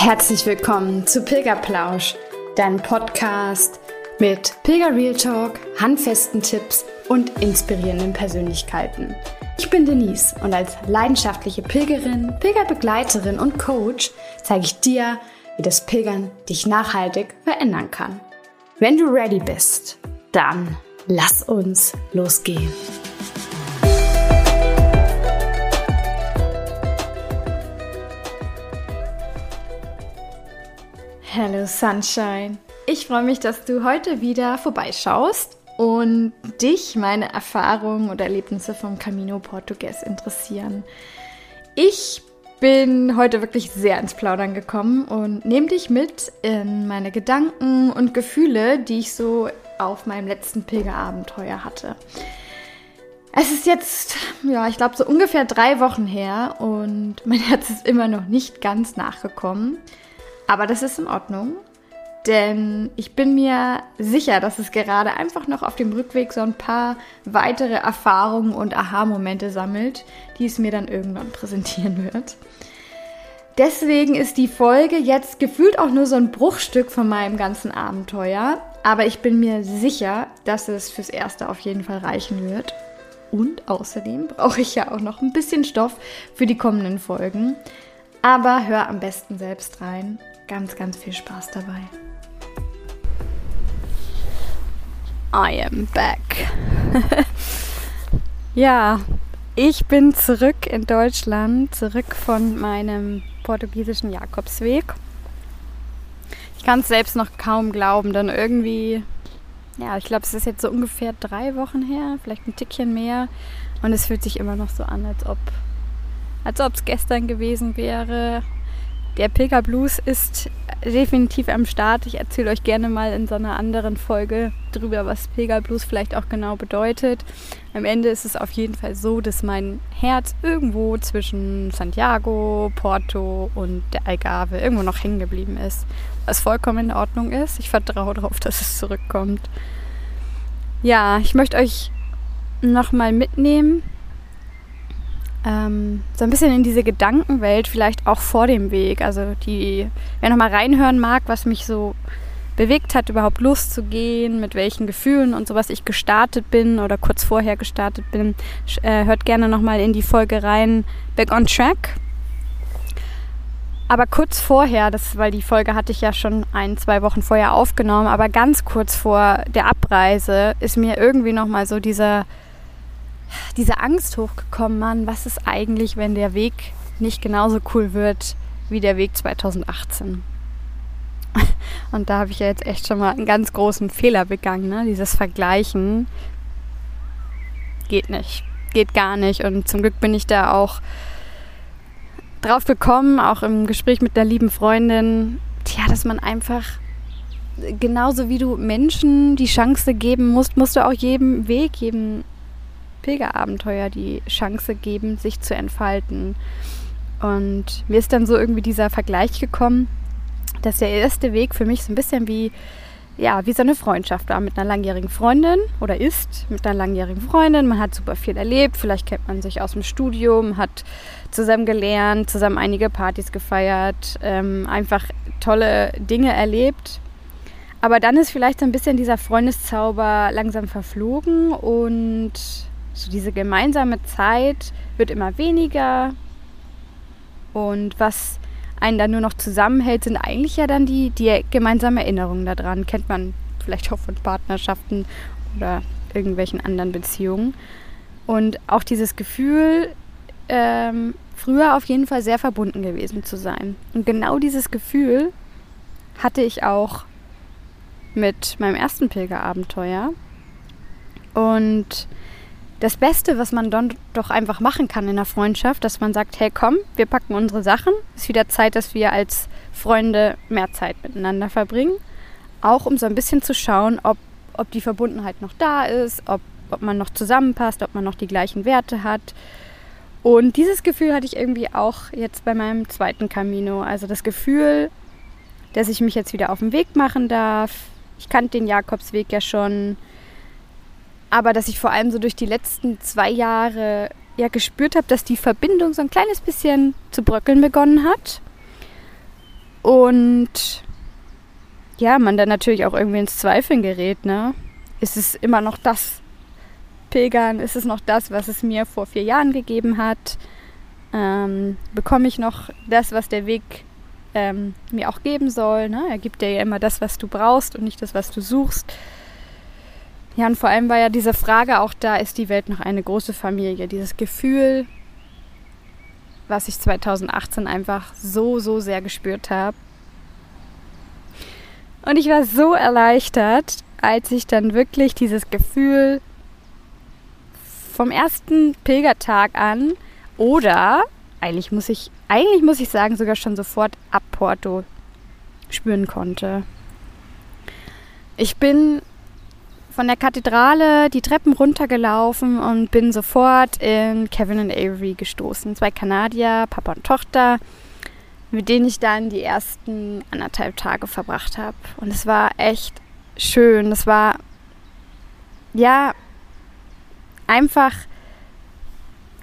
Herzlich willkommen zu Pilgerplausch, deinem Podcast mit Pilger Real Talk, handfesten Tipps und inspirierenden Persönlichkeiten. Ich bin Denise und als leidenschaftliche Pilgerin, Pilgerbegleiterin und Coach zeige ich dir, wie das Pilgern dich nachhaltig verändern kann. Wenn du ready bist, dann lass uns losgehen. Hello Sunshine. Ich freue mich, dass du heute wieder vorbeischaust und dich meine Erfahrungen und Erlebnisse vom Camino Portugues interessieren. Ich bin heute wirklich sehr ins Plaudern gekommen und nehme dich mit in meine Gedanken und Gefühle, die ich so auf meinem letzten Pilgerabenteuer hatte. Es ist jetzt, ja, ich glaube, so ungefähr drei Wochen her und mein Herz ist immer noch nicht ganz nachgekommen. Aber das ist in Ordnung, denn ich bin mir sicher, dass es gerade einfach noch auf dem Rückweg so ein paar weitere Erfahrungen und Aha-Momente sammelt, die es mir dann irgendwann präsentieren wird. Deswegen ist die Folge jetzt gefühlt auch nur so ein Bruchstück von meinem ganzen Abenteuer. Aber ich bin mir sicher, dass es fürs Erste auf jeden Fall reichen wird. Und außerdem brauche ich ja auch noch ein bisschen Stoff für die kommenden Folgen. Aber hör am besten selbst rein ganz, ganz viel Spaß dabei. I am back. ja, ich bin zurück in Deutschland, zurück von meinem portugiesischen Jakobsweg. Ich kann es selbst noch kaum glauben, denn irgendwie, ja, ich glaube, es ist jetzt so ungefähr drei Wochen her, vielleicht ein Tickchen mehr. Und es fühlt sich immer noch so an, als ob als ob es gestern gewesen wäre. Der Pilgerblues ist definitiv am Start. Ich erzähle euch gerne mal in so einer anderen Folge drüber, was Pilgerblues vielleicht auch genau bedeutet. Am Ende ist es auf jeden Fall so, dass mein Herz irgendwo zwischen Santiago, Porto und der Algarve irgendwo noch hängen geblieben ist. Was vollkommen in Ordnung ist. Ich vertraue darauf, dass es zurückkommt. Ja, ich möchte euch nochmal mitnehmen ähm, so ein bisschen in diese Gedankenwelt, vielleicht auch vor dem Weg. Also die, wer nochmal reinhören mag, was mich so bewegt hat, überhaupt loszugehen, mit welchen Gefühlen und sowas ich gestartet bin oder kurz vorher gestartet bin, äh, hört gerne nochmal in die Folge rein, Back on Track. Aber kurz vorher, das, weil die Folge hatte ich ja schon ein, zwei Wochen vorher aufgenommen, aber ganz kurz vor der Abreise ist mir irgendwie nochmal so dieser diese Angst hochgekommen, Mann, was ist eigentlich, wenn der Weg nicht genauso cool wird wie der Weg 2018? Und da habe ich ja jetzt echt schon mal einen ganz großen Fehler begangen. Ne? Dieses Vergleichen geht nicht. Geht gar nicht. Und zum Glück bin ich da auch drauf gekommen, auch im Gespräch mit der lieben Freundin, tja, dass man einfach genauso wie du Menschen die Chance geben musst, musst du auch jedem Weg, jedem Pilgerabenteuer die Chance geben, sich zu entfalten. Und mir ist dann so irgendwie dieser Vergleich gekommen, dass der erste Weg für mich so ein bisschen wie, ja, wie so eine Freundschaft war mit einer langjährigen Freundin oder ist mit einer langjährigen Freundin. Man hat super viel erlebt, vielleicht kennt man sich aus dem Studium, hat zusammen gelernt, zusammen einige Partys gefeiert, ähm, einfach tolle Dinge erlebt. Aber dann ist vielleicht so ein bisschen dieser Freundeszauber langsam verflogen und so diese gemeinsame Zeit wird immer weniger. Und was einen dann nur noch zusammenhält, sind eigentlich ja dann die, die gemeinsamen Erinnerungen daran. Kennt man vielleicht auch von Partnerschaften oder irgendwelchen anderen Beziehungen. Und auch dieses Gefühl, ähm, früher auf jeden Fall sehr verbunden gewesen zu sein. Und genau dieses Gefühl hatte ich auch mit meinem ersten Pilgerabenteuer. Und das Beste, was man dann doch einfach machen kann in der Freundschaft, dass man sagt, hey komm, wir packen unsere Sachen. Es ist wieder Zeit, dass wir als Freunde mehr Zeit miteinander verbringen. Auch um so ein bisschen zu schauen, ob, ob die Verbundenheit noch da ist, ob, ob man noch zusammenpasst, ob man noch die gleichen Werte hat. Und dieses Gefühl hatte ich irgendwie auch jetzt bei meinem zweiten Camino. Also das Gefühl, dass ich mich jetzt wieder auf den Weg machen darf. Ich kannte den Jakobsweg ja schon aber dass ich vor allem so durch die letzten zwei Jahre ja gespürt habe, dass die Verbindung so ein kleines bisschen zu bröckeln begonnen hat. Und ja, man dann natürlich auch irgendwie ins Zweifeln gerät, ne? Ist es immer noch das Pilgern? Ist es noch das, was es mir vor vier Jahren gegeben hat? Ähm, bekomme ich noch das, was der Weg ähm, mir auch geben soll? Ne? Er gibt dir ja immer das, was du brauchst und nicht das, was du suchst. Ja, und vor allem war ja diese Frage auch da, ist die Welt noch eine große Familie? Dieses Gefühl, was ich 2018 einfach so, so sehr gespürt habe. Und ich war so erleichtert, als ich dann wirklich dieses Gefühl vom ersten Pilgertag an oder eigentlich muss ich, eigentlich muss ich sagen, sogar schon sofort ab Porto spüren konnte. Ich bin von der Kathedrale die Treppen runtergelaufen und bin sofort in Kevin und Avery gestoßen. Zwei Kanadier, Papa und Tochter, mit denen ich dann die ersten anderthalb Tage verbracht habe. Und es war echt schön. Es war ja einfach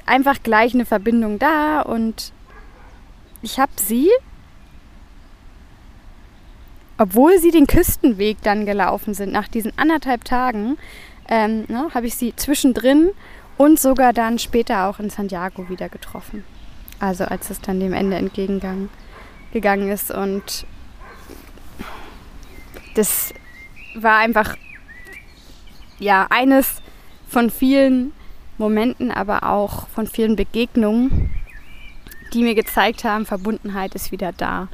einfach gleich eine Verbindung da und ich habe sie obwohl sie den Küstenweg dann gelaufen sind, nach diesen anderthalb Tagen, ähm, ne, habe ich sie zwischendrin und sogar dann später auch in Santiago wieder getroffen. Also als es dann dem Ende entgegengegangen gegangen ist. Und das war einfach ja eines von vielen Momenten, aber auch von vielen Begegnungen, die mir gezeigt haben, Verbundenheit ist wieder da.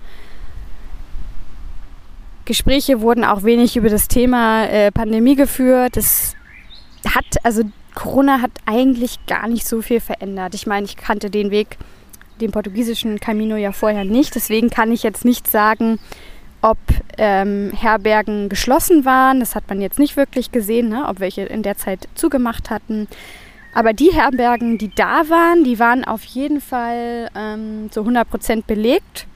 Gespräche wurden auch wenig über das Thema äh, Pandemie geführt. Das hat, also Corona hat eigentlich gar nicht so viel verändert. Ich meine, ich kannte den Weg, den portugiesischen Camino ja vorher nicht. Deswegen kann ich jetzt nicht sagen, ob ähm, Herbergen geschlossen waren. Das hat man jetzt nicht wirklich gesehen, ne? ob welche in der Zeit zugemacht hatten. Aber die Herbergen, die da waren, die waren auf jeden Fall ähm, zu 100 Prozent belegt.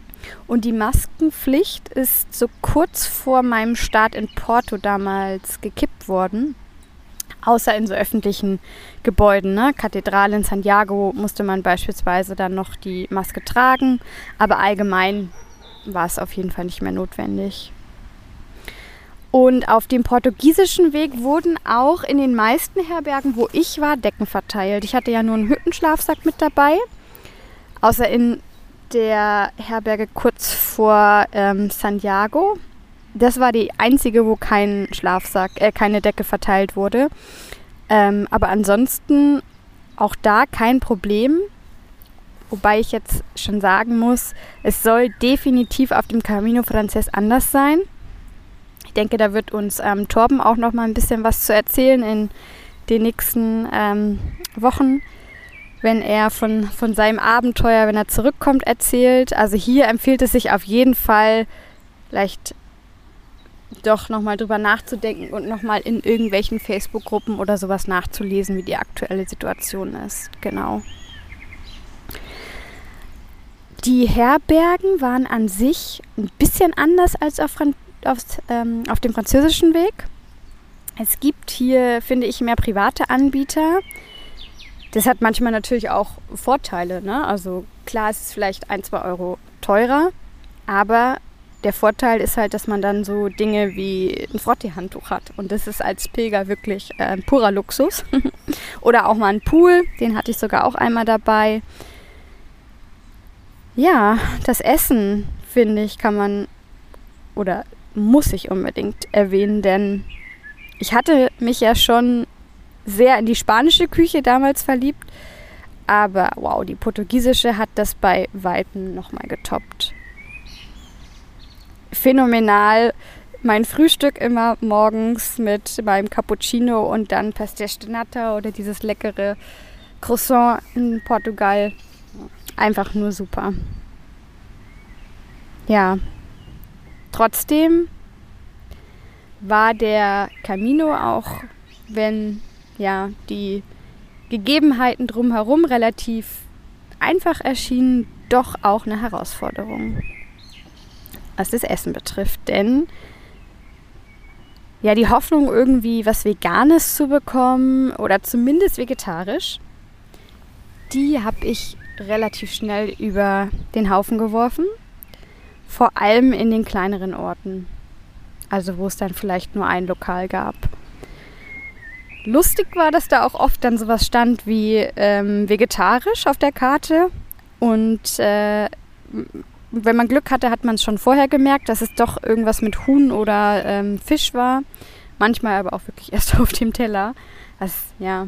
Und die Maskenpflicht ist so kurz vor meinem Start in Porto damals gekippt worden. Außer in so öffentlichen Gebäuden. Ne? Kathedrale in Santiago musste man beispielsweise dann noch die Maske tragen. Aber allgemein war es auf jeden Fall nicht mehr notwendig. Und auf dem portugiesischen Weg wurden auch in den meisten Herbergen, wo ich war, Decken verteilt. Ich hatte ja nur einen Hüttenschlafsack mit dabei. Außer in der Herberge kurz vor ähm, Santiago. Das war die einzige, wo kein Schlafsack, äh, keine Decke verteilt wurde. Ähm, aber ansonsten auch da kein Problem. Wobei ich jetzt schon sagen muss, es soll definitiv auf dem Camino Frances anders sein. Ich denke, da wird uns ähm, Torben auch noch mal ein bisschen was zu erzählen in den nächsten ähm, Wochen wenn er von, von seinem Abenteuer, wenn er zurückkommt, erzählt. Also hier empfiehlt es sich auf jeden Fall, vielleicht doch nochmal drüber nachzudenken und nochmal in irgendwelchen Facebook-Gruppen oder sowas nachzulesen, wie die aktuelle Situation ist. Genau. Die Herbergen waren an sich ein bisschen anders als auf, auf, ähm, auf dem französischen Weg. Es gibt hier, finde ich, mehr private Anbieter. Das hat manchmal natürlich auch Vorteile. Ne? Also klar, es ist vielleicht ein, zwei Euro teurer, aber der Vorteil ist halt, dass man dann so Dinge wie ein Frottee-Handtuch hat. Und das ist als Pilger wirklich äh, purer Luxus. Oder auch mal ein Pool, den hatte ich sogar auch einmal dabei. Ja, das Essen, finde ich, kann man oder muss ich unbedingt erwähnen, denn ich hatte mich ja schon sehr in die spanische Küche damals verliebt. Aber wow, die portugiesische hat das bei Weitem nochmal getoppt. Phänomenal. Mein Frühstück immer morgens mit meinem Cappuccino und dann Pastel Nata oder dieses leckere Croissant in Portugal. Einfach nur super. Ja, trotzdem war der Camino auch, wenn ja, die Gegebenheiten drumherum relativ einfach erschienen, doch auch eine Herausforderung, was das Essen betrifft. Denn ja, die Hoffnung, irgendwie was Veganes zu bekommen oder zumindest vegetarisch, die habe ich relativ schnell über den Haufen geworfen. Vor allem in den kleineren Orten. Also wo es dann vielleicht nur ein Lokal gab. Lustig war, dass da auch oft dann sowas stand wie ähm, vegetarisch auf der Karte. Und äh, wenn man Glück hatte, hat man es schon vorher gemerkt, dass es doch irgendwas mit Huhn oder ähm, Fisch war. Manchmal aber auch wirklich erst auf dem Teller. Was ja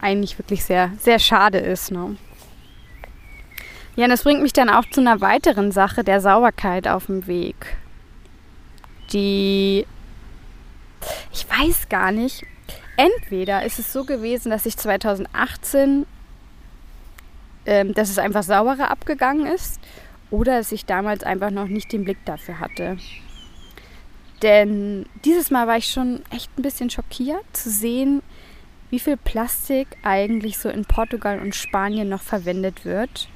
eigentlich wirklich sehr, sehr schade ist. Ne? Ja, und das bringt mich dann auch zu einer weiteren Sache, der Sauberkeit auf dem Weg. Die, ich weiß gar nicht, entweder ist es so gewesen, dass ich 2018, ähm, dass es einfach sauberer abgegangen ist, oder dass ich damals einfach noch nicht den Blick dafür hatte. Denn dieses Mal war ich schon echt ein bisschen schockiert zu sehen, wie viel Plastik eigentlich so in Portugal und Spanien noch verwendet wird.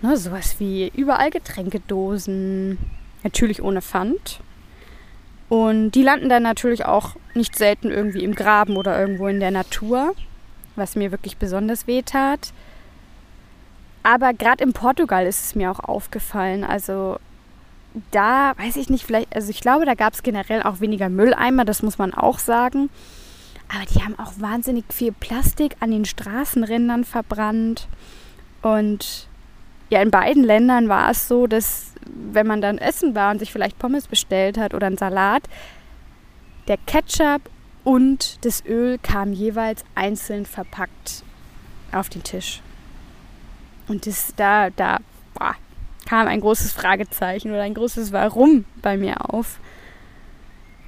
Ne, sowas wie überall Getränkedosen, natürlich ohne Pfand. Und die landen dann natürlich auch nicht selten irgendwie im Graben oder irgendwo in der Natur, was mir wirklich besonders weh tat. Aber gerade in Portugal ist es mir auch aufgefallen. Also da weiß ich nicht, vielleicht, also ich glaube, da gab es generell auch weniger Mülleimer, das muss man auch sagen. Aber die haben auch wahnsinnig viel Plastik an den Straßenrändern verbrannt. Und ja, in beiden Ländern war es so, dass wenn man dann essen war und sich vielleicht Pommes bestellt hat oder einen Salat, der Ketchup und das Öl kamen jeweils einzeln verpackt auf den Tisch. Und das, da, da boah, kam ein großes Fragezeichen oder ein großes Warum bei mir auf.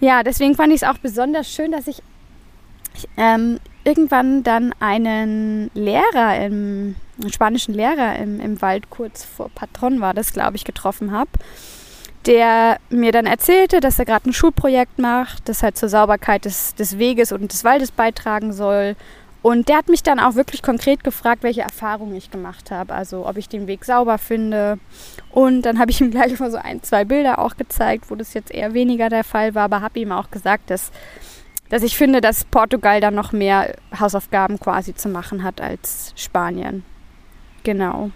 Ja, deswegen fand ich es auch besonders schön, dass ich ähm, irgendwann dann einen Lehrer, im, einen spanischen Lehrer im, im Wald kurz vor Patron war das, glaube ich, getroffen habe, der mir dann erzählte, dass er gerade ein Schulprojekt macht, das halt zur Sauberkeit des, des Weges und des Waldes beitragen soll. Und der hat mich dann auch wirklich konkret gefragt, welche Erfahrungen ich gemacht habe. Also ob ich den Weg sauber finde. Und dann habe ich ihm gleich mal so ein, zwei Bilder auch gezeigt, wo das jetzt eher weniger der Fall war, aber habe ihm auch gesagt, dass dass ich finde, dass Portugal da noch mehr Hausaufgaben quasi zu machen hat als Spanien. Genau.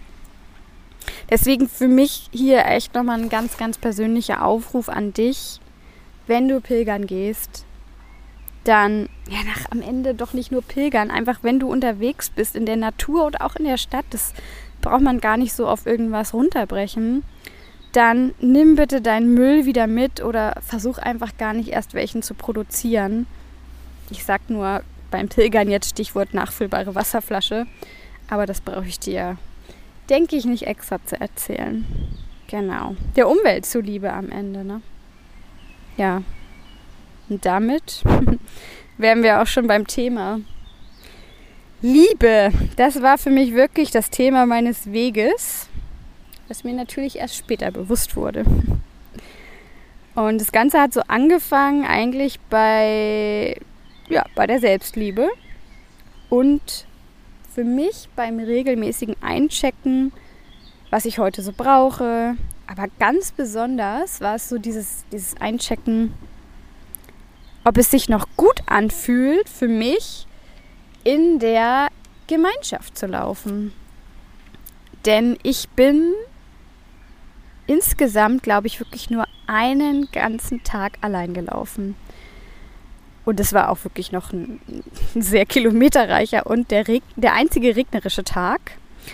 Deswegen für mich hier echt nochmal ein ganz, ganz persönlicher Aufruf an dich. Wenn du pilgern gehst, dann ja nach am Ende doch nicht nur pilgern, einfach wenn du unterwegs bist in der Natur oder auch in der Stadt, das braucht man gar nicht so auf irgendwas runterbrechen. Dann nimm bitte deinen Müll wieder mit oder versuch einfach gar nicht erst welchen zu produzieren, ich sag nur beim Pilgern jetzt Stichwort nachfüllbare Wasserflasche. Aber das brauche ich dir, denke ich, nicht extra zu erzählen. Genau. Der Umwelt zuliebe am Ende, ne? Ja. Und damit wären wir auch schon beim Thema. Liebe, das war für mich wirklich das Thema meines Weges, was mir natürlich erst später bewusst wurde. Und das Ganze hat so angefangen eigentlich bei ja, bei der Selbstliebe und für mich beim regelmäßigen Einchecken, was ich heute so brauche. Aber ganz besonders war es so dieses, dieses Einchecken, ob es sich noch gut anfühlt für mich, in der Gemeinschaft zu laufen. Denn ich bin insgesamt, glaube ich, wirklich nur einen ganzen Tag allein gelaufen. Und es war auch wirklich noch ein, ein sehr kilometerreicher und der, Reg der einzige regnerische Tag.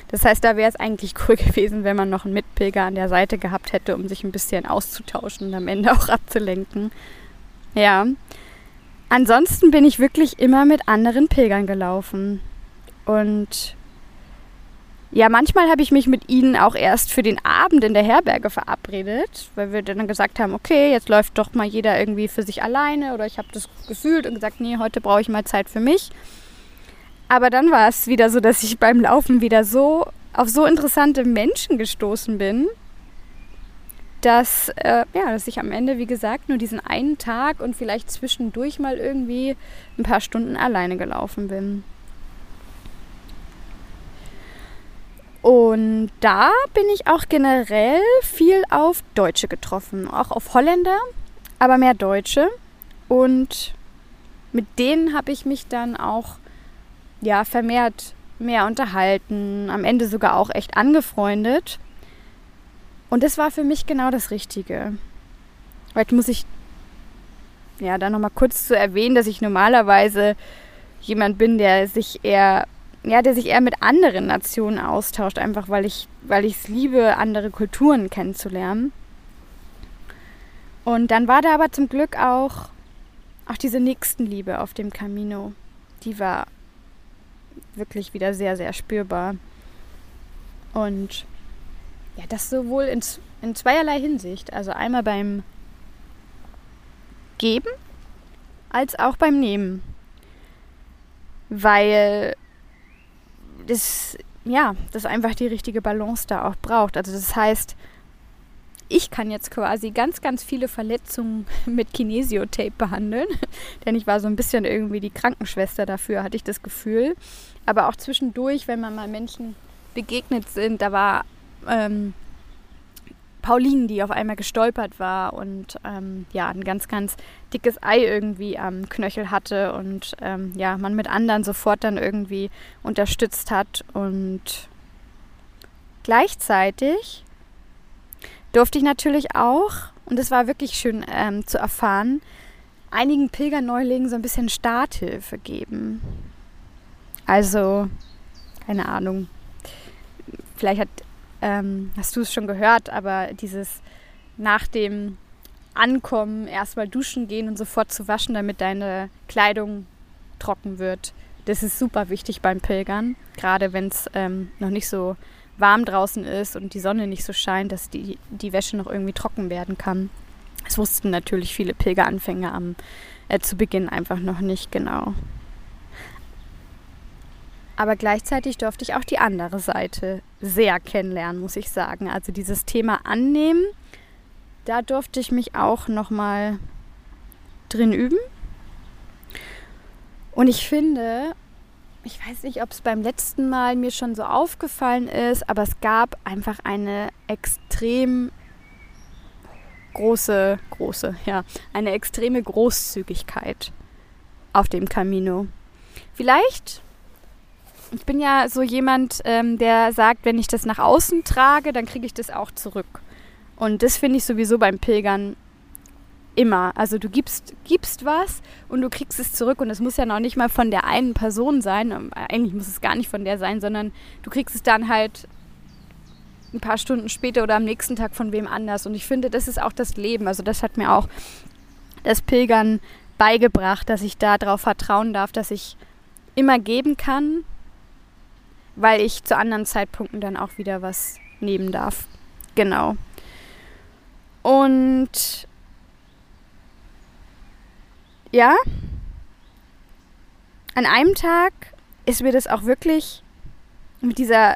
Das heißt, da wäre es eigentlich cool gewesen, wenn man noch einen Mitpilger an der Seite gehabt hätte, um sich ein bisschen auszutauschen und am Ende auch abzulenken. Ja. Ansonsten bin ich wirklich immer mit anderen Pilgern gelaufen. Und ja, manchmal habe ich mich mit ihnen auch erst für den Abend in der Herberge verabredet, weil wir dann gesagt haben, okay, jetzt läuft doch mal jeder irgendwie für sich alleine oder ich habe das gefühlt und gesagt, nee, heute brauche ich mal Zeit für mich. Aber dann war es wieder so, dass ich beim Laufen wieder so auf so interessante Menschen gestoßen bin, dass, äh, ja, dass ich am Ende, wie gesagt, nur diesen einen Tag und vielleicht zwischendurch mal irgendwie ein paar Stunden alleine gelaufen bin. Und da bin ich auch generell viel auf Deutsche getroffen, auch auf Holländer, aber mehr Deutsche. Und mit denen habe ich mich dann auch ja, vermehrt mehr unterhalten, am Ende sogar auch echt angefreundet. Und das war für mich genau das Richtige. Heute muss ich ja da nochmal kurz zu erwähnen, dass ich normalerweise jemand bin, der sich eher ja, der sich eher mit anderen Nationen austauscht, einfach weil ich weil es liebe, andere Kulturen kennenzulernen. Und dann war da aber zum Glück auch auch diese Nächstenliebe auf dem Camino. Die war wirklich wieder sehr sehr spürbar. Und ja, das sowohl in, in zweierlei Hinsicht. Also einmal beim Geben als auch beim Nehmen. Weil das, ja, das einfach die richtige Balance da auch braucht. Also das heißt, ich kann jetzt quasi ganz, ganz viele Verletzungen mit Kinesiotape behandeln. Denn ich war so ein bisschen irgendwie die Krankenschwester dafür, hatte ich das Gefühl. Aber auch zwischendurch, wenn man mal Menschen begegnet sind, da war ähm, Pauline, die auf einmal gestolpert war und ähm, ja, ein ganz, ganz dickes Ei irgendwie am Knöchel hatte und ähm, ja, man mit anderen sofort dann irgendwie unterstützt hat. Und gleichzeitig durfte ich natürlich auch, und es war wirklich schön ähm, zu erfahren, einigen Pilgerneulingen so ein bisschen Starthilfe geben. Also, keine Ahnung, vielleicht hat ähm, hast du es schon gehört, aber dieses nach dem Ankommen erstmal duschen gehen und sofort zu waschen, damit deine Kleidung trocken wird. Das ist super wichtig beim Pilgern, gerade wenn es ähm, noch nicht so warm draußen ist und die Sonne nicht so scheint, dass die, die Wäsche noch irgendwie trocken werden kann. Das wussten natürlich viele Pilgeranfänger am, äh, zu Beginn einfach noch nicht genau. Aber gleichzeitig durfte ich auch die andere Seite sehr kennenlernen, muss ich sagen. Also dieses Thema annehmen, da durfte ich mich auch noch mal drin üben. Und ich finde, ich weiß nicht, ob es beim letzten Mal mir schon so aufgefallen ist, aber es gab einfach eine extrem große, große, ja, eine extreme Großzügigkeit auf dem Camino. Vielleicht ich bin ja so jemand, ähm, der sagt, wenn ich das nach außen trage, dann kriege ich das auch zurück. Und das finde ich sowieso beim Pilgern immer. Also du gibst, gibst was und du kriegst es zurück. Und es muss ja noch nicht mal von der einen Person sein. Ähm, eigentlich muss es gar nicht von der sein, sondern du kriegst es dann halt ein paar Stunden später oder am nächsten Tag von wem anders. Und ich finde, das ist auch das Leben. Also das hat mir auch das Pilgern beigebracht, dass ich darauf vertrauen darf, dass ich immer geben kann weil ich zu anderen Zeitpunkten dann auch wieder was nehmen darf. Genau. Und ja, an einem Tag ist mir das auch wirklich mit dieser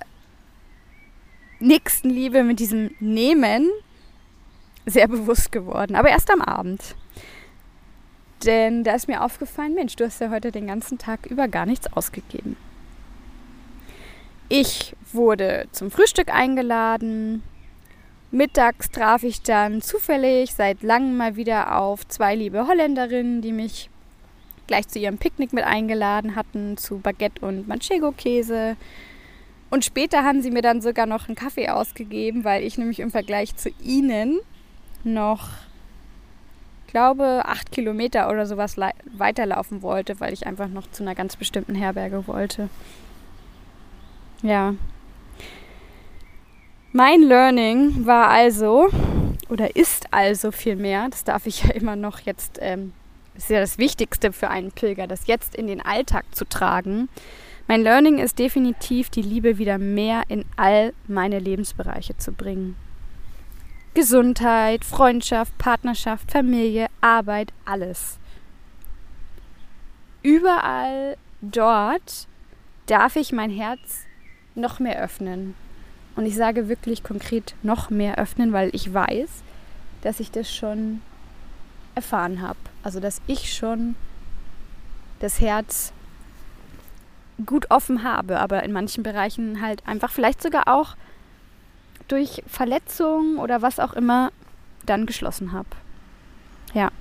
Nächstenliebe, mit diesem Nehmen sehr bewusst geworden. Aber erst am Abend. Denn da ist mir aufgefallen, Mensch, du hast ja heute den ganzen Tag über gar nichts ausgegeben. Ich wurde zum Frühstück eingeladen. Mittags traf ich dann zufällig seit langem mal wieder auf zwei liebe Holländerinnen, die mich gleich zu ihrem Picknick mit eingeladen hatten, zu Baguette und Manchego-Käse. Und später haben sie mir dann sogar noch einen Kaffee ausgegeben, weil ich nämlich im Vergleich zu ihnen noch, glaube, acht Kilometer oder sowas weiterlaufen wollte, weil ich einfach noch zu einer ganz bestimmten Herberge wollte. Ja. Mein Learning war also, oder ist also vielmehr, das darf ich ja immer noch jetzt, ähm, ist ja das Wichtigste für einen Pilger, das jetzt in den Alltag zu tragen. Mein Learning ist definitiv, die Liebe wieder mehr in all meine Lebensbereiche zu bringen. Gesundheit, Freundschaft, Partnerschaft, Familie, Arbeit, alles. Überall dort darf ich mein Herz noch mehr öffnen. Und ich sage wirklich konkret noch mehr öffnen, weil ich weiß, dass ich das schon erfahren habe. Also dass ich schon das Herz gut offen habe, aber in manchen Bereichen halt einfach vielleicht sogar auch durch Verletzungen oder was auch immer dann geschlossen habe. Ja.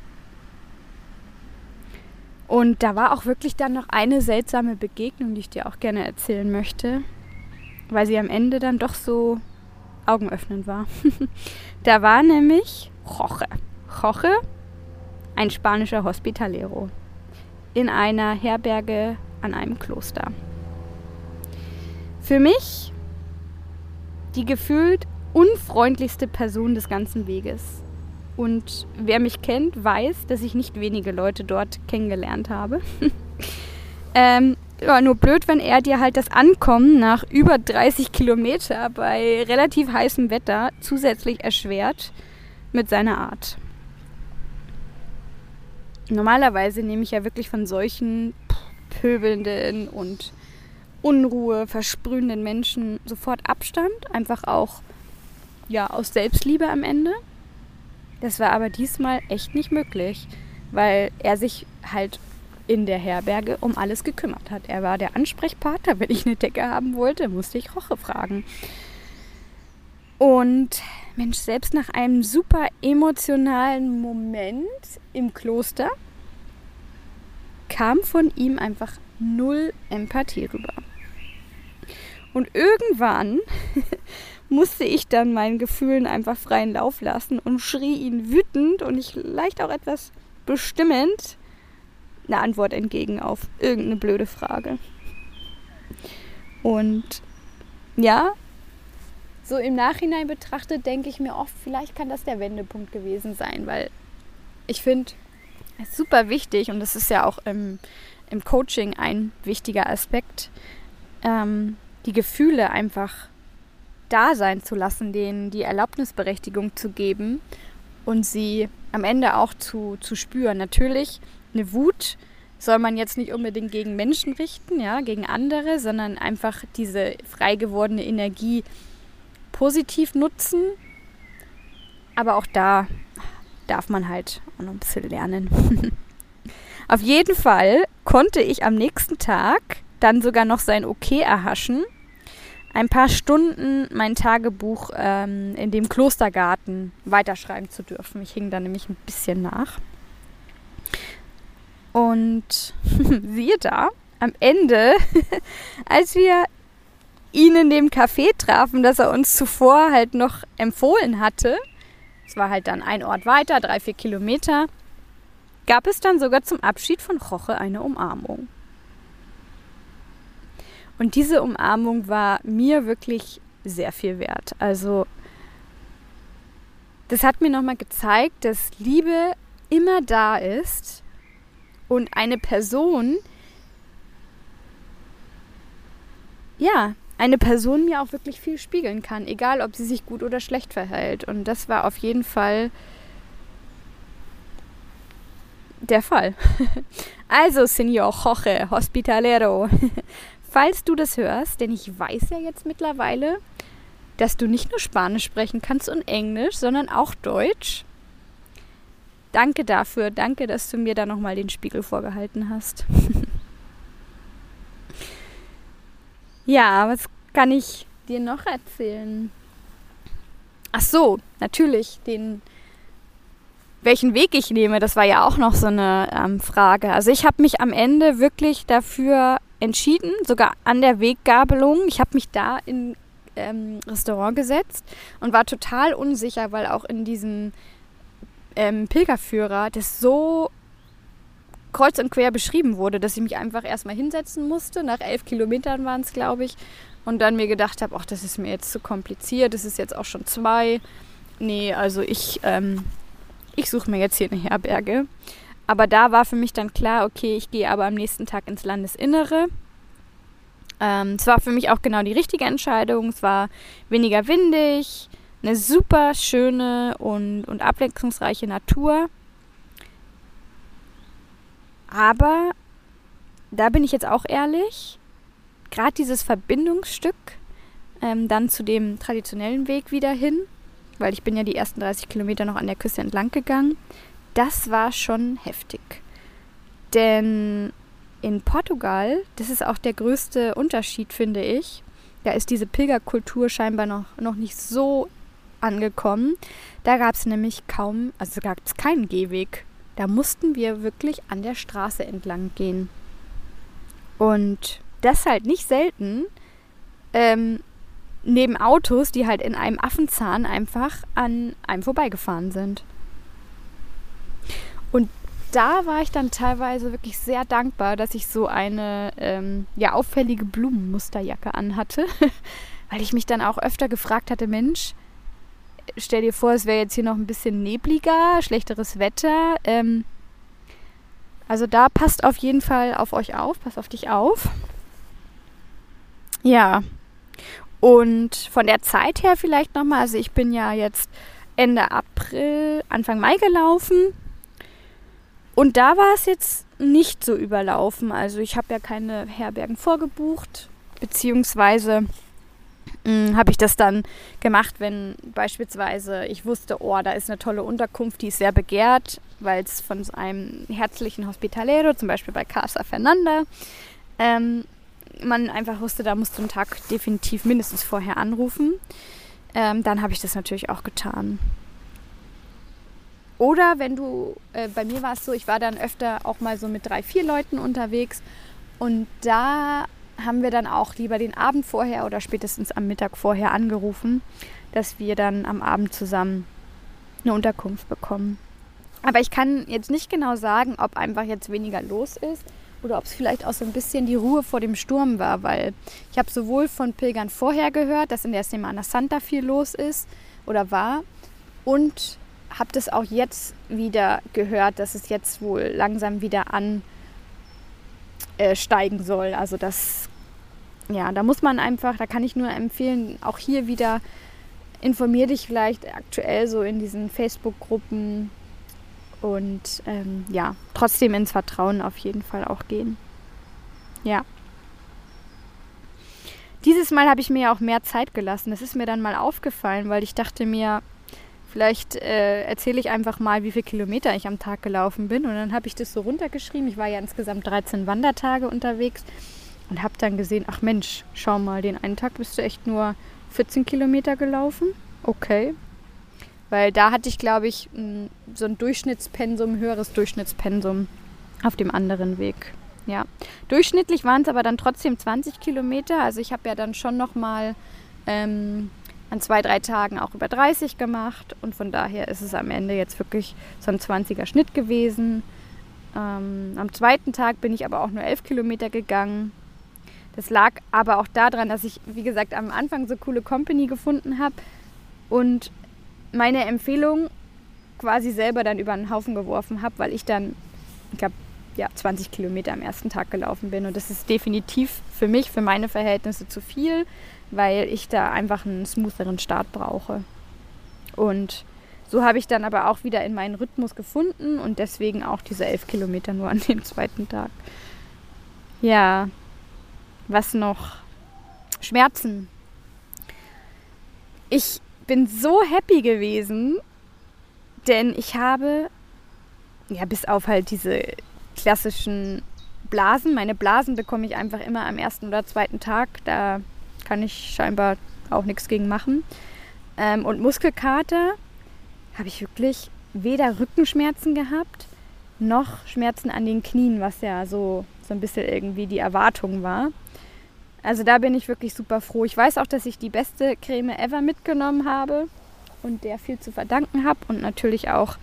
Und da war auch wirklich dann noch eine seltsame Begegnung, die ich dir auch gerne erzählen möchte weil sie am Ende dann doch so augenöffnend war. da war nämlich Jorge. Jorge, ein spanischer Hospitalero, in einer Herberge an einem Kloster. Für mich die gefühlt unfreundlichste Person des ganzen Weges. Und wer mich kennt, weiß, dass ich nicht wenige Leute dort kennengelernt habe. ähm, ja, nur blöd, wenn er dir halt das Ankommen nach über 30 Kilometer bei relativ heißem Wetter zusätzlich erschwert mit seiner Art. Normalerweise nehme ich ja wirklich von solchen pöbelnden und Unruhe versprühenden Menschen sofort Abstand, einfach auch ja aus Selbstliebe am Ende. Das war aber diesmal echt nicht möglich, weil er sich halt in der Herberge um alles gekümmert hat. Er war der Ansprechpartner. Wenn ich eine Decke haben wollte, musste ich Roche fragen. Und Mensch, selbst nach einem super emotionalen Moment im Kloster kam von ihm einfach null Empathie rüber. Und irgendwann musste ich dann meinen Gefühlen einfach freien Lauf lassen und schrie ihn wütend und ich leicht auch etwas bestimmend eine Antwort entgegen auf irgendeine blöde Frage. Und ja, so im Nachhinein betrachtet denke ich mir oft, vielleicht kann das der Wendepunkt gewesen sein, weil ich finde, es super wichtig und das ist ja auch im, im Coaching ein wichtiger Aspekt, ähm, die Gefühle einfach da sein zu lassen, denen die Erlaubnisberechtigung zu geben und sie am Ende auch zu, zu spüren. Natürlich, eine Wut soll man jetzt nicht unbedingt gegen Menschen richten, ja, gegen andere, sondern einfach diese frei gewordene Energie positiv nutzen. Aber auch da darf man halt auch noch ein bisschen lernen. Auf jeden Fall konnte ich am nächsten Tag dann sogar noch sein Okay erhaschen ein paar Stunden mein Tagebuch ähm, in dem Klostergarten weiterschreiben zu dürfen. Ich hing da nämlich ein bisschen nach. Und siehe da, am Ende, als wir ihn in dem Café trafen, das er uns zuvor halt noch empfohlen hatte, es war halt dann ein Ort weiter, drei, vier Kilometer, gab es dann sogar zum Abschied von Roche eine Umarmung. Und diese Umarmung war mir wirklich sehr viel wert. Also das hat mir nochmal gezeigt, dass Liebe immer da ist und eine Person, ja, eine Person mir auch wirklich viel spiegeln kann, egal ob sie sich gut oder schlecht verhält. Und das war auf jeden Fall der Fall. Also, Senor Jorge Hospitalero, falls du das hörst, denn ich weiß ja jetzt mittlerweile, dass du nicht nur Spanisch sprechen kannst und Englisch, sondern auch Deutsch. Danke dafür, danke, dass du mir da nochmal den Spiegel vorgehalten hast. ja, was kann ich dir noch erzählen? Ach so, natürlich, den, welchen Weg ich nehme, das war ja auch noch so eine ähm, Frage. Also ich habe mich am Ende wirklich dafür entschieden, sogar an der Weggabelung. Ich habe mich da in ähm, Restaurant gesetzt und war total unsicher, weil auch in diesem ähm, Pilgerführer das so kreuz und quer beschrieben wurde, dass ich mich einfach erstmal hinsetzen musste. Nach elf Kilometern waren es, glaube ich. Und dann mir gedacht habe, ach, das ist mir jetzt zu kompliziert, das ist jetzt auch schon zwei. Nee, also ich, ähm, ich suche mir jetzt hier eine Herberge. Aber da war für mich dann klar, okay, ich gehe aber am nächsten Tag ins Landesinnere. Ähm, es war für mich auch genau die richtige Entscheidung. Es war weniger windig, eine super schöne und, und abwechslungsreiche Natur. Aber da bin ich jetzt auch ehrlich, gerade dieses Verbindungsstück ähm, dann zu dem traditionellen Weg wieder hin, weil ich bin ja die ersten 30 Kilometer noch an der Küste entlang gegangen, das war schon heftig. Denn in Portugal, das ist auch der größte Unterschied, finde ich, da ist diese Pilgerkultur scheinbar noch, noch nicht so angekommen. Da gab es nämlich kaum, also gab es keinen Gehweg. Da mussten wir wirklich an der Straße entlang gehen. Und das halt nicht selten, ähm, neben Autos, die halt in einem Affenzahn einfach an einem vorbeigefahren sind. Und da war ich dann teilweise wirklich sehr dankbar, dass ich so eine ähm, ja, auffällige Blumenmusterjacke anhatte, weil ich mich dann auch öfter gefragt hatte, Mensch, stell dir vor, es wäre jetzt hier noch ein bisschen nebliger, schlechteres Wetter. Ähm, also da passt auf jeden Fall auf euch auf, passt auf dich auf. Ja. Und von der Zeit her vielleicht nochmal, also ich bin ja jetzt Ende April, Anfang Mai gelaufen. Und da war es jetzt nicht so überlaufen. Also ich habe ja keine Herbergen vorgebucht, beziehungsweise habe ich das dann gemacht, wenn beispielsweise ich wusste, oh, da ist eine tolle Unterkunft, die ist sehr begehrt, weil es von einem herzlichen Hospitalero, zum Beispiel bei Casa Fernanda, ähm, man einfach wusste, da musst du einen Tag definitiv mindestens vorher anrufen. Ähm, dann habe ich das natürlich auch getan. Oder wenn du, äh, bei mir war es so, ich war dann öfter auch mal so mit drei, vier Leuten unterwegs und da haben wir dann auch lieber den Abend vorher oder spätestens am Mittag vorher angerufen, dass wir dann am Abend zusammen eine Unterkunft bekommen. Aber ich kann jetzt nicht genau sagen, ob einfach jetzt weniger los ist oder ob es vielleicht auch so ein bisschen die Ruhe vor dem Sturm war, weil ich habe sowohl von Pilgern vorher gehört, dass in der Semana Santa viel los ist oder war und habe das auch jetzt wieder gehört, dass es jetzt wohl langsam wieder ansteigen äh, soll. Also das, ja, da muss man einfach, da kann ich nur empfehlen, auch hier wieder informier dich vielleicht aktuell so in diesen Facebook-Gruppen und ähm, ja, trotzdem ins Vertrauen auf jeden Fall auch gehen. Ja. Dieses Mal habe ich mir ja auch mehr Zeit gelassen. Das ist mir dann mal aufgefallen, weil ich dachte mir, vielleicht äh, erzähle ich einfach mal, wie viele Kilometer ich am Tag gelaufen bin. Und dann habe ich das so runtergeschrieben. Ich war ja insgesamt 13 Wandertage unterwegs und habe dann gesehen, ach Mensch, schau mal, den einen Tag bist du echt nur 14 Kilometer gelaufen. Okay, weil da hatte ich, glaube ich, so ein Durchschnittspensum, höheres Durchschnittspensum auf dem anderen Weg. Ja. Durchschnittlich waren es aber dann trotzdem 20 Kilometer. Also ich habe ja dann schon nochmal ähm, an zwei, drei Tagen auch über 30 gemacht. Und von daher ist es am Ende jetzt wirklich so ein 20er Schnitt gewesen. Ähm, am zweiten Tag bin ich aber auch nur 11 Kilometer gegangen. Das lag aber auch daran, dass ich, wie gesagt, am Anfang so coole Company gefunden habe und meine Empfehlung quasi selber dann über den Haufen geworfen habe, weil ich dann, ich glaube, ja, 20 Kilometer am ersten Tag gelaufen bin. Und das ist definitiv für mich, für meine Verhältnisse zu viel, weil ich da einfach einen smootheren Start brauche. Und so habe ich dann aber auch wieder in meinen Rhythmus gefunden und deswegen auch diese 11 Kilometer nur an dem zweiten Tag. Ja, was noch? Schmerzen. Ich bin so happy gewesen, denn ich habe, ja, bis auf halt diese klassischen Blasen, meine Blasen bekomme ich einfach immer am ersten oder zweiten Tag. Da kann ich scheinbar auch nichts gegen machen. Ähm, und Muskelkater habe ich wirklich weder Rückenschmerzen gehabt, noch Schmerzen an den Knien, was ja so, so ein bisschen irgendwie die Erwartung war. Also da bin ich wirklich super froh. Ich weiß auch, dass ich die beste Creme ever mitgenommen habe und der viel zu verdanken habe und natürlich auch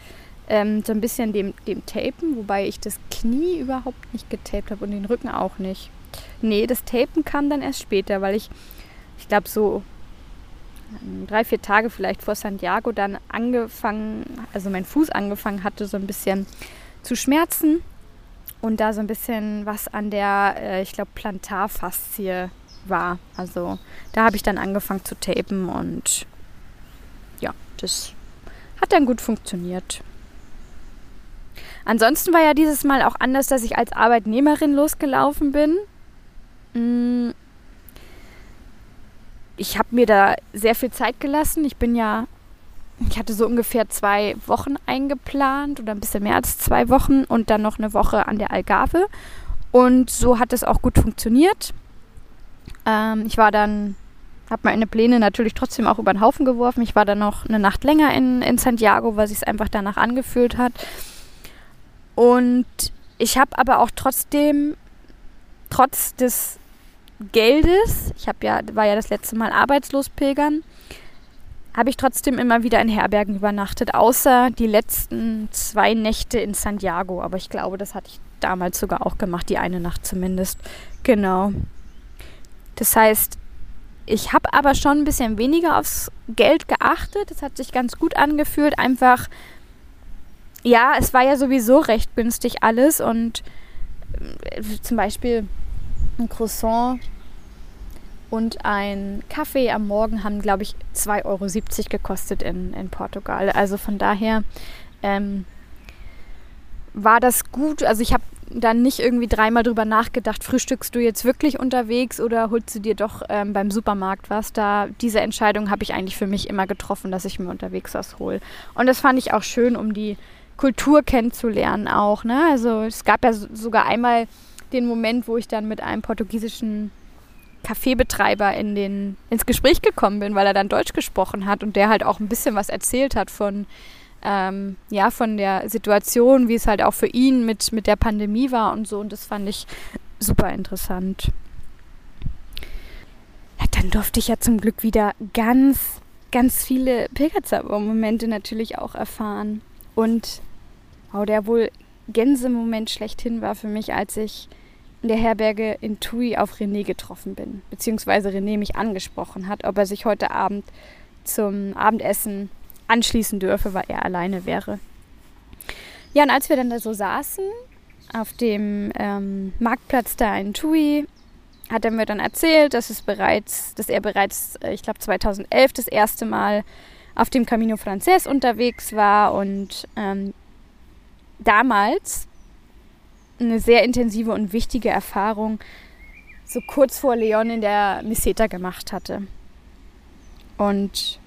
ähm, so ein bisschen dem, dem Tapen, wobei ich das Knie überhaupt nicht getaped habe und den Rücken auch nicht. Nee, das Tapen kam dann erst später, weil ich, ich glaube, so drei, vier Tage vielleicht vor Santiago dann angefangen, also mein Fuß angefangen hatte, so ein bisschen zu schmerzen und da so ein bisschen was an der, äh, ich glaube, Plantarfaszie war. Also da habe ich dann angefangen zu tapen und ja, das hat dann gut funktioniert. Ansonsten war ja dieses Mal auch anders, dass ich als Arbeitnehmerin losgelaufen bin. Mm. Ich habe mir da sehr viel Zeit gelassen. Ich bin ja ich hatte so ungefähr zwei Wochen eingeplant oder ein bisschen mehr als zwei Wochen und dann noch eine Woche an der Algarve. Und so hat es auch gut funktioniert. Ähm, ich war dann, habe meine Pläne natürlich trotzdem auch über den Haufen geworfen. Ich war dann noch eine Nacht länger in, in Santiago, weil sich es einfach danach angefühlt hat. Und ich habe aber auch trotzdem, trotz des Geldes, ich ja, war ja das letzte Mal arbeitslos pilgern, habe ich trotzdem immer wieder in Herbergen übernachtet, außer die letzten zwei Nächte in Santiago. Aber ich glaube, das hatte ich damals sogar auch gemacht, die eine Nacht zumindest. Genau. Das heißt, ich habe aber schon ein bisschen weniger aufs Geld geachtet. Das hat sich ganz gut angefühlt. Einfach, ja, es war ja sowieso recht günstig alles und äh, zum Beispiel ein Croissant und ein Kaffee am Morgen haben, glaube ich, 2,70 Euro gekostet in, in Portugal. Also von daher ähm, war das gut. Also ich habe dann nicht irgendwie dreimal drüber nachgedacht, frühstückst du jetzt wirklich unterwegs oder holst du dir doch ähm, beim Supermarkt was. Da diese Entscheidung habe ich eigentlich für mich immer getroffen, dass ich mir unterwegs was hole. Und das fand ich auch schön, um die Kultur kennenzulernen auch. Ne? Also es gab ja sogar einmal den Moment, wo ich dann mit einem portugiesischen Kaffeebetreiber in den, ins Gespräch gekommen bin, weil er dann Deutsch gesprochen hat und der halt auch ein bisschen was erzählt hat von, ähm, ja, von der Situation, wie es halt auch für ihn mit, mit der Pandemie war und so. Und das fand ich super interessant. Ja, dann durfte ich ja zum Glück wieder ganz, ganz viele Pilgerzaubermomente natürlich auch erfahren. Und oh, der wohl Gänsemoment schlechthin war für mich, als ich in der Herberge in Tui auf René getroffen bin, beziehungsweise René mich angesprochen hat, ob er sich heute Abend zum Abendessen anschließen dürfe, weil er alleine wäre. Ja, und als wir dann da so saßen, auf dem ähm, Marktplatz da in Tui, hat er mir dann erzählt, dass, es bereits, dass er bereits, äh, ich glaube 2011, das erste Mal auf dem Camino Frances unterwegs war und ähm, damals eine sehr intensive und wichtige Erfahrung so kurz vor Leon in der Meseta gemacht hatte. Und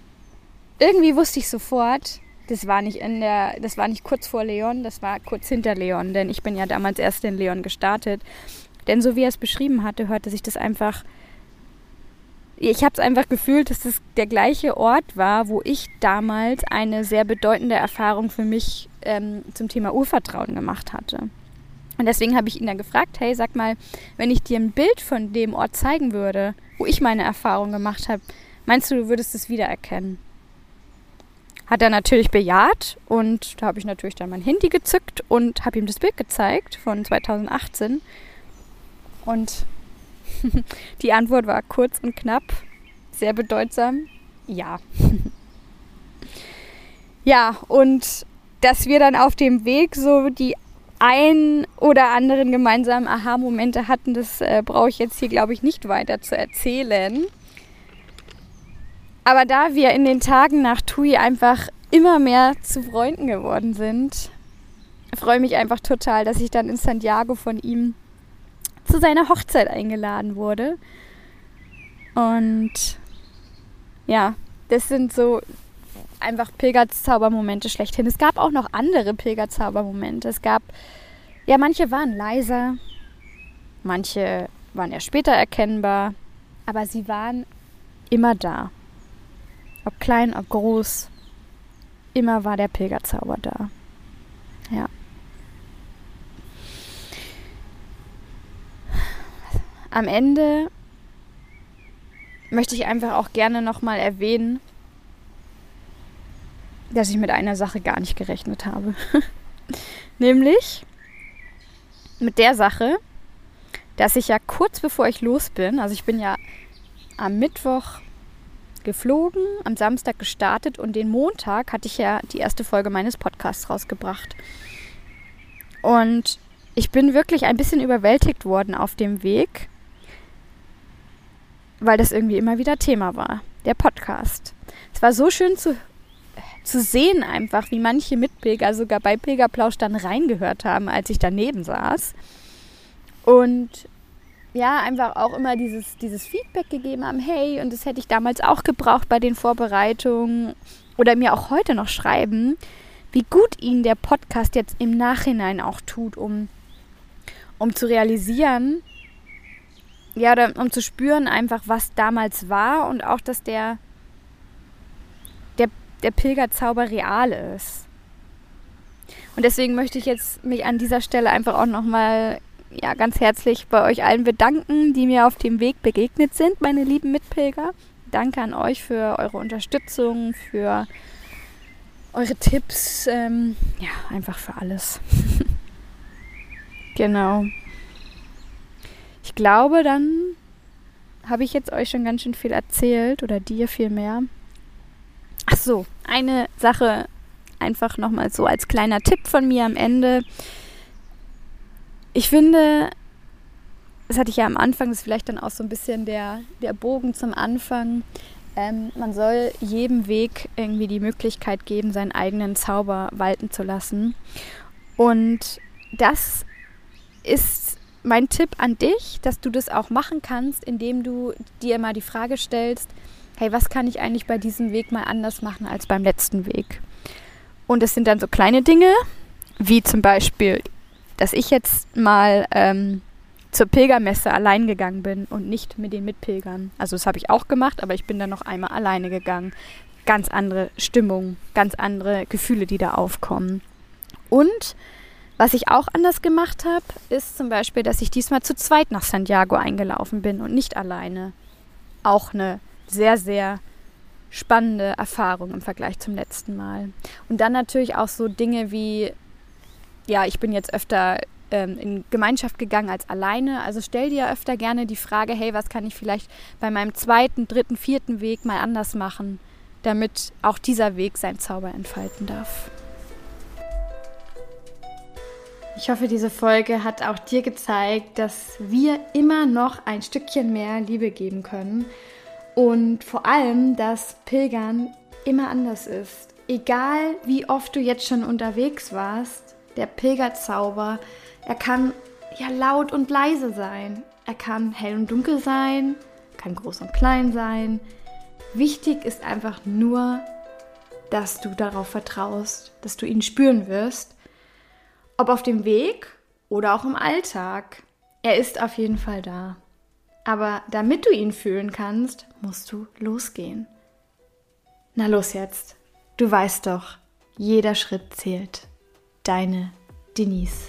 irgendwie wusste ich sofort, das war nicht in der, das war nicht kurz vor Leon, das war kurz hinter Leon, denn ich bin ja damals erst in Leon gestartet. Denn so wie er es beschrieben hatte, hörte sich das einfach. Ich habe es einfach gefühlt, dass das der gleiche Ort war, wo ich damals eine sehr bedeutende Erfahrung für mich ähm, zum Thema Urvertrauen gemacht hatte. Und deswegen habe ich ihn dann gefragt, hey, sag mal, wenn ich dir ein Bild von dem Ort zeigen würde, wo ich meine Erfahrung gemacht habe, meinst du, du würdest es wiedererkennen? Hat er natürlich bejaht und da habe ich natürlich dann mein Handy gezückt und habe ihm das Bild gezeigt von 2018. Und die Antwort war kurz und knapp, sehr bedeutsam, ja. ja, und dass wir dann auf dem Weg so die ein oder anderen gemeinsamen Aha-Momente hatten, das äh, brauche ich jetzt hier, glaube ich, nicht weiter zu erzählen. Aber da wir in den Tagen nach Tui einfach immer mehr zu Freunden geworden sind, freue ich mich einfach total, dass ich dann in Santiago von ihm zu seiner Hochzeit eingeladen wurde. Und ja, das sind so einfach Pilgerzaubermomente schlechthin. Es gab auch noch andere Pilgerzaubermomente. Es gab, ja, manche waren leiser, manche waren erst später erkennbar, aber sie waren immer da ob klein, ob groß, immer war der Pilgerzauber da. Ja. Am Ende möchte ich einfach auch gerne nochmal erwähnen, dass ich mit einer Sache gar nicht gerechnet habe. Nämlich mit der Sache, dass ich ja kurz bevor ich los bin, also ich bin ja am Mittwoch geflogen, am Samstag gestartet und den Montag hatte ich ja die erste Folge meines Podcasts rausgebracht. Und ich bin wirklich ein bisschen überwältigt worden auf dem Weg, weil das irgendwie immer wieder Thema war, der Podcast. Es war so schön zu, zu sehen einfach, wie manche Mitpilger sogar bei Pilgerplausch dann reingehört haben, als ich daneben saß. Und ja, einfach auch immer dieses, dieses Feedback gegeben haben, hey, und das hätte ich damals auch gebraucht bei den Vorbereitungen oder mir auch heute noch schreiben, wie gut ihnen der Podcast jetzt im Nachhinein auch tut, um, um zu realisieren, ja, um zu spüren einfach, was damals war und auch, dass der, der Pilgerzauber real ist. Und deswegen möchte ich jetzt mich an dieser Stelle einfach auch nochmal ja, ganz herzlich bei euch allen bedanken, die mir auf dem Weg begegnet sind, meine lieben Mitpilger. Danke an euch für eure Unterstützung, für eure Tipps, ähm, ja, einfach für alles. genau. Ich glaube, dann habe ich jetzt euch schon ganz schön viel erzählt oder dir viel mehr. Ach so, eine Sache einfach nochmal so als kleiner Tipp von mir am Ende. Ich finde, das hatte ich ja am Anfang, das ist vielleicht dann auch so ein bisschen der, der Bogen zum Anfang. Ähm, man soll jedem Weg irgendwie die Möglichkeit geben, seinen eigenen Zauber walten zu lassen. Und das ist mein Tipp an dich, dass du das auch machen kannst, indem du dir mal die Frage stellst, hey, was kann ich eigentlich bei diesem Weg mal anders machen als beim letzten Weg? Und es sind dann so kleine Dinge, wie zum Beispiel, dass ich jetzt mal ähm, zur Pilgermesse allein gegangen bin und nicht mit den Mitpilgern. Also das habe ich auch gemacht, aber ich bin dann noch einmal alleine gegangen. Ganz andere Stimmung, ganz andere Gefühle, die da aufkommen. Und was ich auch anders gemacht habe, ist zum Beispiel, dass ich diesmal zu zweit nach Santiago eingelaufen bin und nicht alleine. Auch eine sehr, sehr spannende Erfahrung im Vergleich zum letzten Mal. Und dann natürlich auch so Dinge wie, ja, ich bin jetzt öfter ähm, in Gemeinschaft gegangen als alleine. Also stell dir öfter gerne die Frage, hey, was kann ich vielleicht bei meinem zweiten, dritten, vierten Weg mal anders machen, damit auch dieser Weg seinen Zauber entfalten darf. Ich hoffe, diese Folge hat auch dir gezeigt, dass wir immer noch ein Stückchen mehr Liebe geben können und vor allem, dass Pilgern immer anders ist. Egal wie oft du jetzt schon unterwegs warst, der Pilgerzauber, er kann ja laut und leise sein. Er kann hell und dunkel sein, kann groß und klein sein. Wichtig ist einfach nur, dass du darauf vertraust, dass du ihn spüren wirst. Ob auf dem Weg oder auch im Alltag. Er ist auf jeden Fall da. Aber damit du ihn fühlen kannst, musst du losgehen. Na los jetzt. Du weißt doch, jeder Schritt zählt. Deine Denise.